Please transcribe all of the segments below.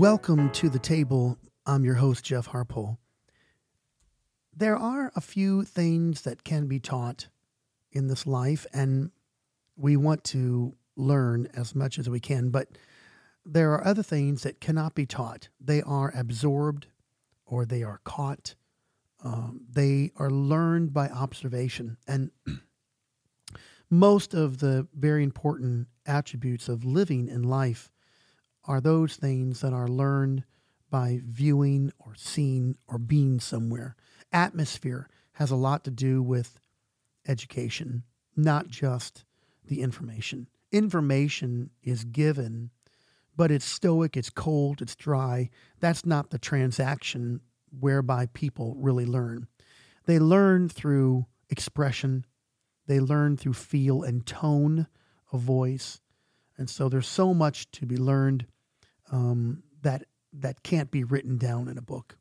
Welcome to the table. I'm your host, Jeff Harpole. There are a few things that can be taught in this life, and we want to learn as much as we can, but there are other things that cannot be taught. They are absorbed or they are caught. Um, they are learned by observation. And most of the very important attributes of living in life are those things that are learned by viewing or seeing or being somewhere. Atmosphere has a lot to do with education, not just the information. Information is given, but it's stoic, it's cold, it's dry. That's not the transaction whereby people really learn. They learn through expression, they learn through feel and tone of voice. And so there's so much to be learned um, that that can't be written down in a book.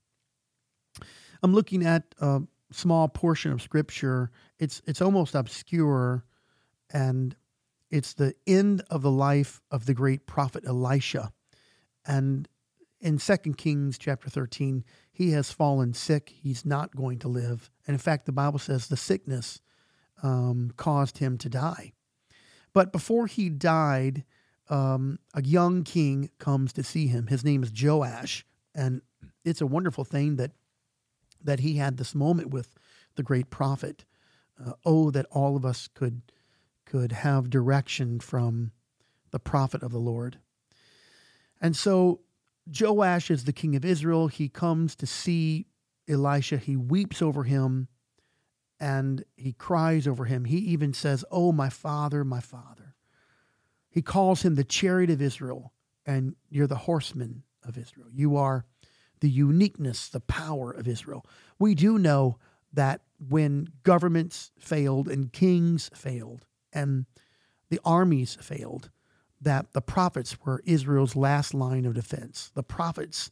I'm looking at a small portion of scripture. It's it's almost obscure, and it's the end of the life of the great prophet Elisha. And in 2 Kings chapter 13, he has fallen sick. He's not going to live. And in fact, the Bible says the sickness um, caused him to die. But before he died, um, a young king comes to see him. His name is Joash. And it's a wonderful thing that, that he had this moment with the great prophet. Uh, oh, that all of us could could have direction from the prophet of the Lord. And so Joash is the king of Israel. He comes to see Elisha. He weeps over him and he cries over him. He even says, Oh, my father, my father. He calls him the chariot of Israel, and you're the horseman of Israel. You are the uniqueness, the power of Israel. We do know that when governments failed and kings failed, and the armies failed, that the prophets were Israel's last line of defense. The prophets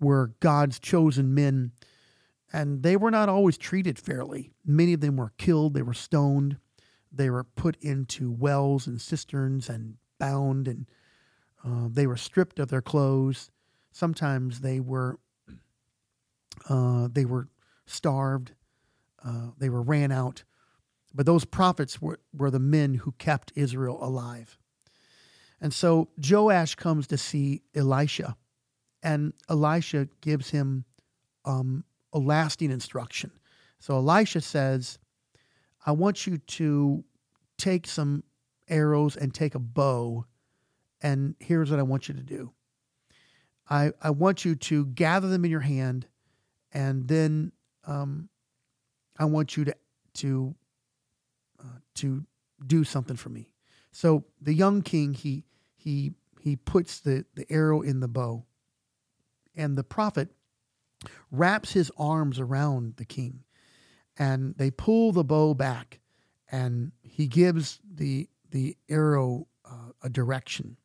were God's chosen men, and they were not always treated fairly. Many of them were killed, they were stoned, they were put into wells and cisterns and bound, and uh, they were stripped of their clothes. Sometimes they were uh, they were starved. Uh, they were ran out. But those prophets were, were the men who kept Israel alive. And so Joash comes to see Elisha, and Elisha gives him um, a lasting instruction. So Elisha says, I want you to take some arrows and take a bow, and here's what I want you to do. I, I want you to gather them in your hand, and then um, I want you to, to uh, to do something for me. So the young king he he he puts the the arrow in the bow, and the prophet wraps his arms around the king, and they pull the bow back, and he gives the the arrow uh, a direction.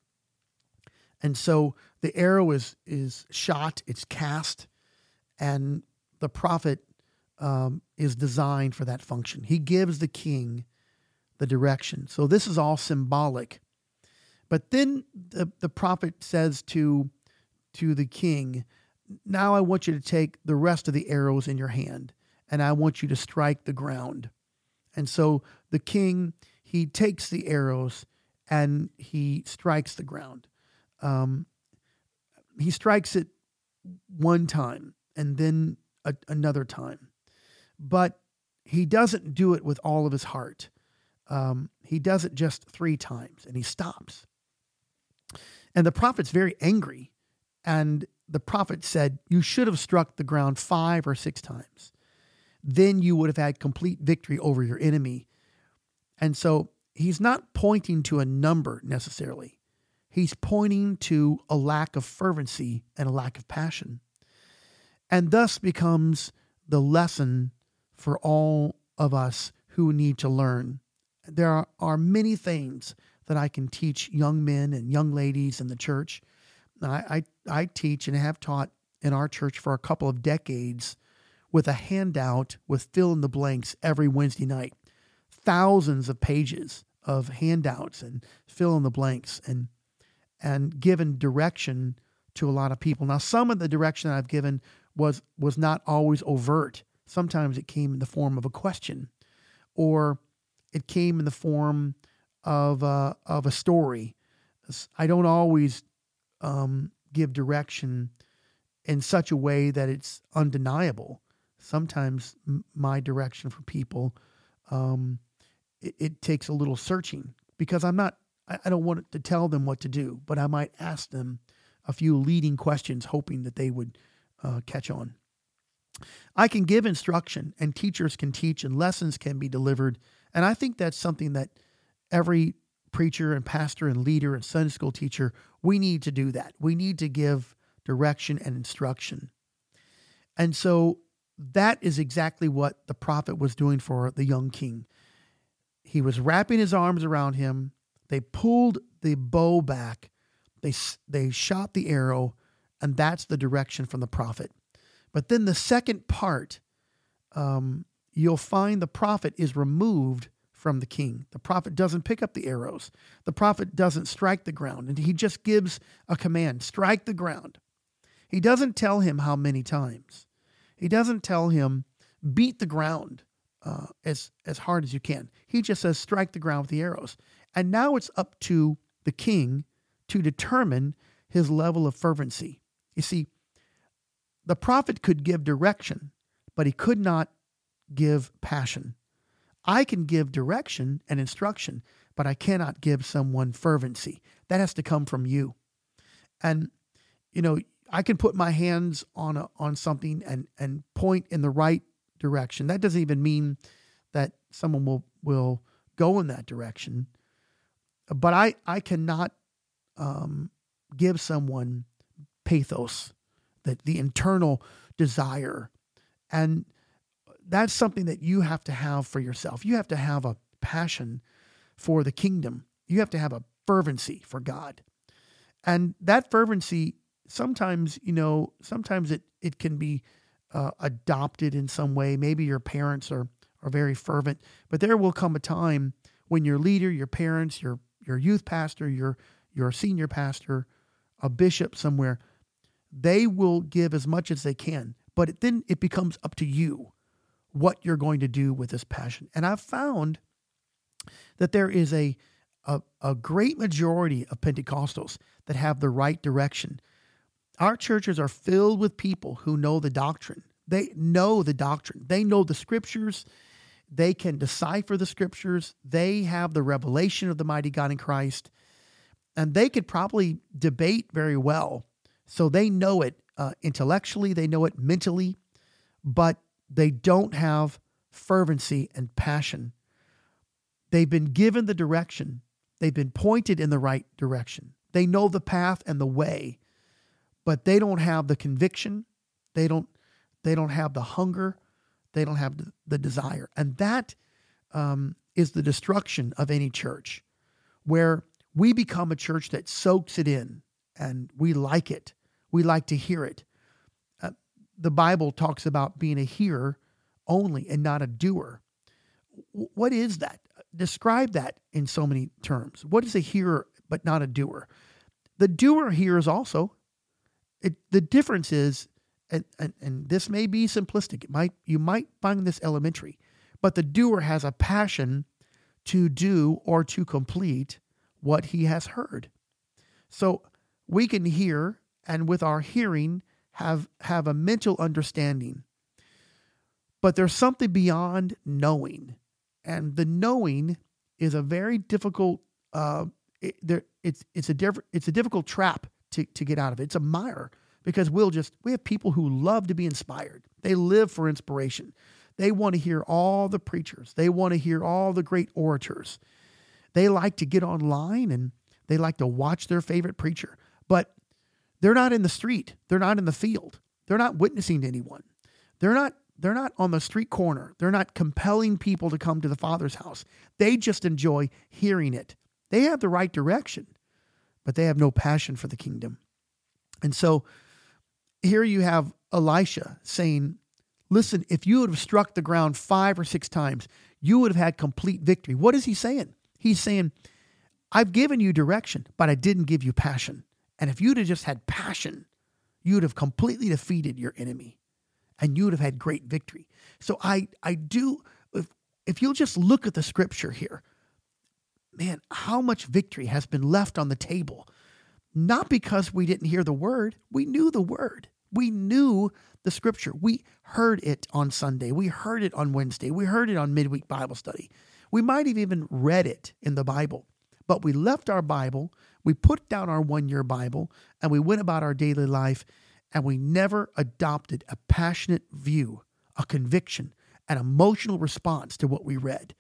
And so the arrow is is shot, it's cast, and the prophet um, is designed for that function. He gives the king the direction. So this is all symbolic. But then the, the prophet says to, to the king, Now I want you to take the rest of the arrows in your hand, and I want you to strike the ground. And so the king, he takes the arrows and he strikes the ground. Um, he strikes it one time and then a, another time but he doesn't do it with all of his heart. Um, he does it just three times and he stops. And the prophet's very angry. And the prophet said, You should have struck the ground five or six times. Then you would have had complete victory over your enemy. And so he's not pointing to a number necessarily, he's pointing to a lack of fervency and a lack of passion. And thus becomes the lesson for all of us who need to learn. There are, many things that I can teach young men and young ladies in the church. I, I, I teach and have taught in our church for a couple of decades with a handout with fill in the blanks every Wednesday night. Thousands of pages of handouts and fill in the blanks and and given direction to a lot of people. Now, some of the direction I've given was was not always overt. Sometimes it came in the form of a question, or it came in the form of a, of a story. I don't always um, give direction in such a way that it's undeniable. Sometimes m- my direction for people, um, it, it, takes a little searching because I'm not. I, I don't want to tell them what to do, but I might ask them a few leading questions, hoping that they would uh, catch on. I can give instruction, and teachers can teach, and lessons can be delivered. And I think that's something that every preacher and pastor and leader and Sunday school teacher, we need to do that. We need to give direction and instruction. And so that is exactly what the prophet was doing for the young king. He was wrapping his arms around him. They pulled the bow back. They they shot the arrow, and that's the direction from the prophet. But then the second part, um, you'll find the prophet is removed from the king. The prophet doesn't pick up the arrows. The prophet doesn't strike the ground, and he just gives a command strike the ground. He doesn't tell him how many times. He doesn't tell him beat the ground uh, as as hard as you can. He just says strike the ground with the arrows. And now it's up to the king to determine his level of fervency. You see, the prophet could give direction, but he could not give passion. I can give direction and instruction, but I cannot give someone fervency. That has to come from you. And you know, I can put my hands on a, on something and and point in the right direction. That doesn't even mean that someone will will go in that direction. But I I cannot um, give someone pathos, that the internal desire, and that's something that you have to have for yourself. You have to have a passion for the kingdom. You have to have a fervency for God. And that fervency sometimes, you know, sometimes it it can be uh, adopted in some way. Maybe your parents are are very fervent, but there will come a time when your leader, your parents, your your youth pastor, your your senior pastor, a bishop somewhere, they will give as much as they can, but it, then it becomes up to you what you're going to do with this passion. And I've found that there is a, a, a great majority of Pentecostals that have the right direction. Our churches are filled with people who know the doctrine. They know the doctrine. They know the scriptures. They can decipher the scriptures. They have the revelation of the mighty God in Christ. And they could probably debate very well. So they know it uh, intellectually, they know it mentally, but they don't have fervency and passion. They've been given the direction, they've been pointed in the right direction. They know the path and the way, but they don't have the conviction. They don't they don't have the hunger. They don't have the, desire. And that um, is the destruction of any church, where we become a church that soaks it in and we like it. We like to hear it the Bible talks about being a hearer only and not a doer. What is that? Describe that in so many terms. What is a hearer but not a doer? The doer hears also. It, the difference is, and, and, and this may be simplistic. It might you might find this elementary, but the doer has a passion to do or to complete what he has heard. So we can hear, and with our hearing, have have a mental understanding. But there's something beyond knowing, and the knowing is a very difficult. Uh, it, there, it's it's a different it's a difficult trap to to get out of. It. It's a mire because we'll just we have people who love to be inspired. They live for inspiration. They want to hear all the preachers. They want to hear all the great orators. They like to get online and they like to watch their favorite preacher. But they're not in the street. They're not in the field. They're not witnessing to anyone. They're not they're not on the street corner. They're not compelling people to come to the Father's house. They just enjoy hearing it. They have the right direction, but they have no passion for the kingdom. And so here you have Elisha saying, Listen, if you would have struck the ground five or six times, you would have had complete victory. What is he saying? He's saying, I've given you direction, but I didn't give you passion. And if you'd have just had passion, you'd have completely defeated your enemy and you would have had great victory. So I I do if if you'll just look at the scripture here, man, how much victory has been left on the table. Not because we didn't hear the word, we knew the word. We knew the scripture. We heard it on Sunday. We heard it on Wednesday. We heard it on midweek Bible study. We might have even read it in the Bible. But we left our Bible, we put down our one year Bible, and we went about our daily life and we never adopted a passionate view, a conviction, an emotional response to what we read.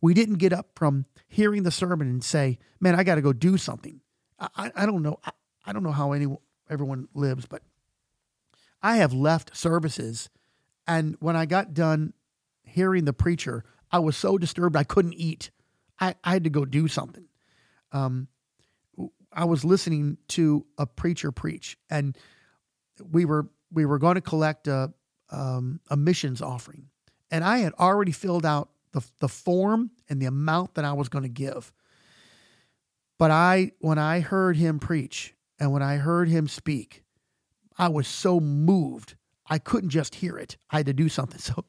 We didn't get up from hearing the sermon and say, "Man, I got to go do something." I, I don't know. I, I don't know how anyone everyone lives, but I have left services, and when I got done hearing the preacher, I was so disturbed I couldn't eat. I, I had to go do something. Um, I was listening to a preacher preach, and we were we were going to collect a um, a missions offering, and I had already filled out the the form and the amount that I was going to give. But I when I heard him preach and when I heard him speak, I was so moved I couldn't just hear it. I had to do something. So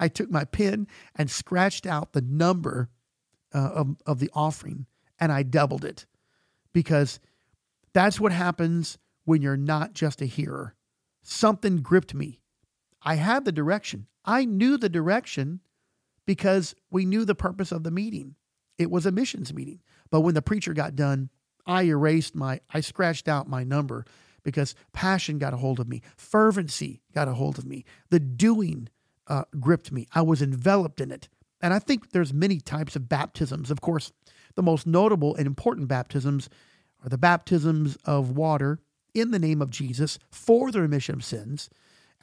I took my pen and scratched out the number uh, of, of the offering and I doubled it because that's what happens when you're not just a hearer. Something gripped me. I had the direction. I knew the direction because we knew the purpose of the meeting. It was a missions meeting. But when the preacher got done, I erased my, I scratched out my number because passion got a hold of me, fervency got a hold of me, the doing uh, gripped me. I was enveloped in it. And I think there's many types of baptisms. Of course, the most notable and important baptisms are the baptisms of water in the name of Jesus for the remission of sins.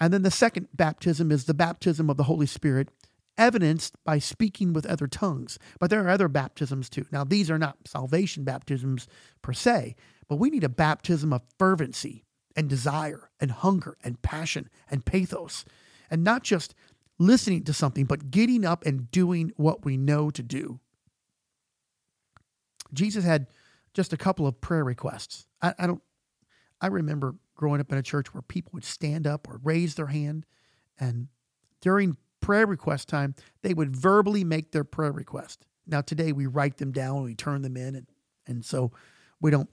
And then the second baptism is the baptism of the Holy Spirit, evidenced by speaking with other tongues. But there are other baptisms too. Now, these are not salvation baptisms per se, but we need a baptism of fervency and desire and hunger and passion and pathos, and not just listening to something, but getting up and doing what we know to do. Jesus had just a couple of prayer requests. I, I don't I remember growing up in a church where people would stand up or raise their hand, and during prayer request time, they would verbally make their prayer request. Now, today we write them down, and we turn them in, and, and so we don't,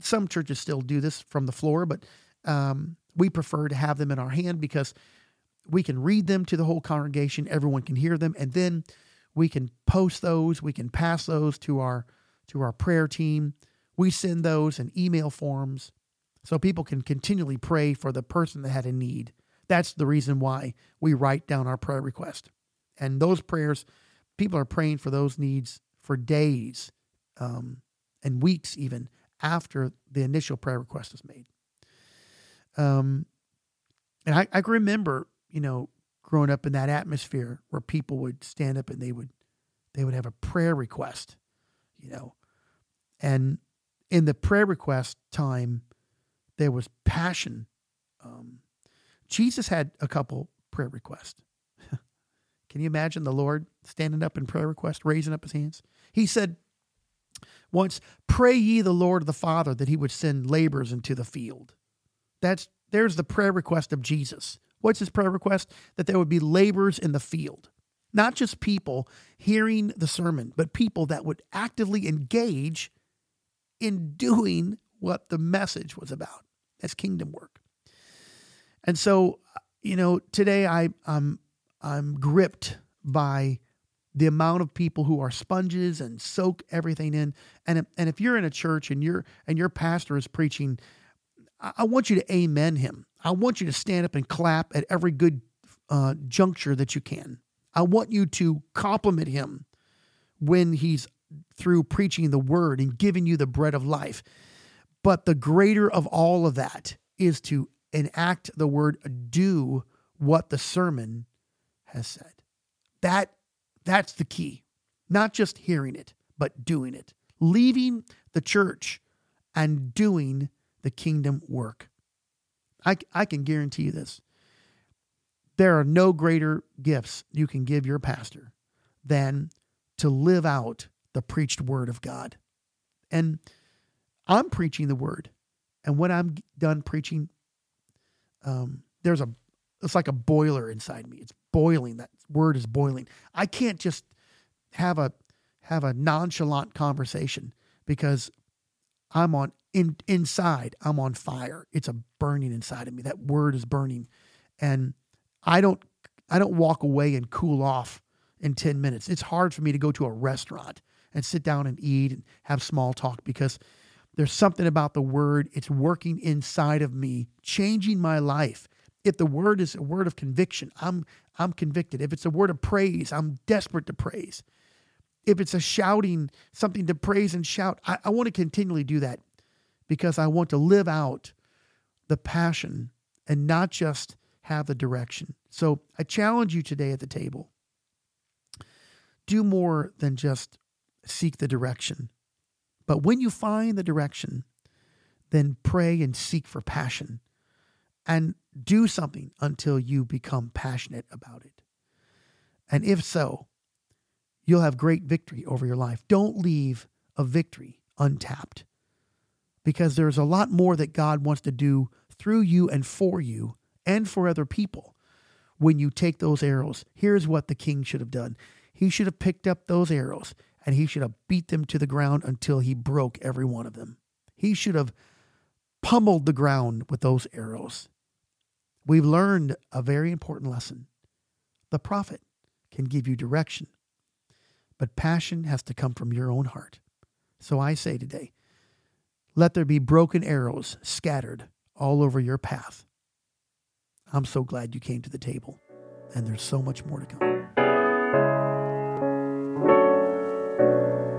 some churches still do this from the floor, but um, we prefer to have them in our hand because we can read them to the whole congregation, everyone can hear them, and then we can post those, we can pass those to our to our prayer team. We send those in email forms so people can continually pray for the person that had a need. That's the reason why we write down our prayer request. And those prayers, people are praying for those needs for days um, and weeks even after the initial prayer request is made. Um, and I, I remember, you know, growing up in that atmosphere where people would stand up and they would they would have a prayer request, you know, and in the prayer request time, there was passion. Um, Jesus had a couple prayer requests. Can you imagine the Lord standing up in prayer request, raising up his hands? He said once, Pray ye the Lord the Father that he would send laborers into the field. That's there's the prayer request of Jesus. What's his prayer request? That there would be laborers in the field. Not just people hearing the sermon, but people that would actively engage in doing what the message was about. That's kingdom work. And so, you know, today I, I'm I'm gripped by the amount of people who are sponges and soak everything in. And and if you're in a church and your and your pastor is preaching, I, I want you to amen him. I want you to stand up and clap at every good uh, juncture that you can. I want you to compliment him when he's through preaching the word and giving you the bread of life. But the greater of all of that is to enact the word do what the sermon has said. That that's the key. Not just hearing it, but doing it. Leaving the church and doing the kingdom work. I, I can guarantee you this. There are no greater gifts you can give your pastor than to live out the preached word of God. And I'm preaching the word. And when I'm done preaching, um, there's a it's like a boiler inside me. It's boiling. That word is boiling. I can't just have a have a nonchalant conversation because I'm on in inside. I'm on fire. It's a burning inside of me. That word is burning, and I don't I don't walk away and cool off in 10 minutes. It's hard for me to go to a restaurant and sit down and eat and have small talk because there's something about the word. It's working inside of me, changing my life. If the word is a word of conviction, I'm I'm convicted. If it's a word of praise, I'm desperate to praise. If it's a shouting, something to praise and shout, I, I want to continually do that because I want to live out the passion and not just have the direction. So I challenge you today at the table. Do more than just seek the direction. But when you find the direction, then pray and seek for passion and do something until you become passionate about it. And if so, you'll have great victory over your life. Don't leave a victory untapped because there's a lot more that God wants to do through you and for you and for other people when you take those arrows. Here's what the king should have done he should have picked up those arrows and he should have beat them to the ground until he broke every one of them. He should have pummeled the ground with those arrows. We've learned a very important lesson. The prophet can give you direction, but passion has to come from your own heart. So I say today, let there be broken arrows scattered all over your path. I'm so glad you came to the table, and there's so much more to come. Thank you.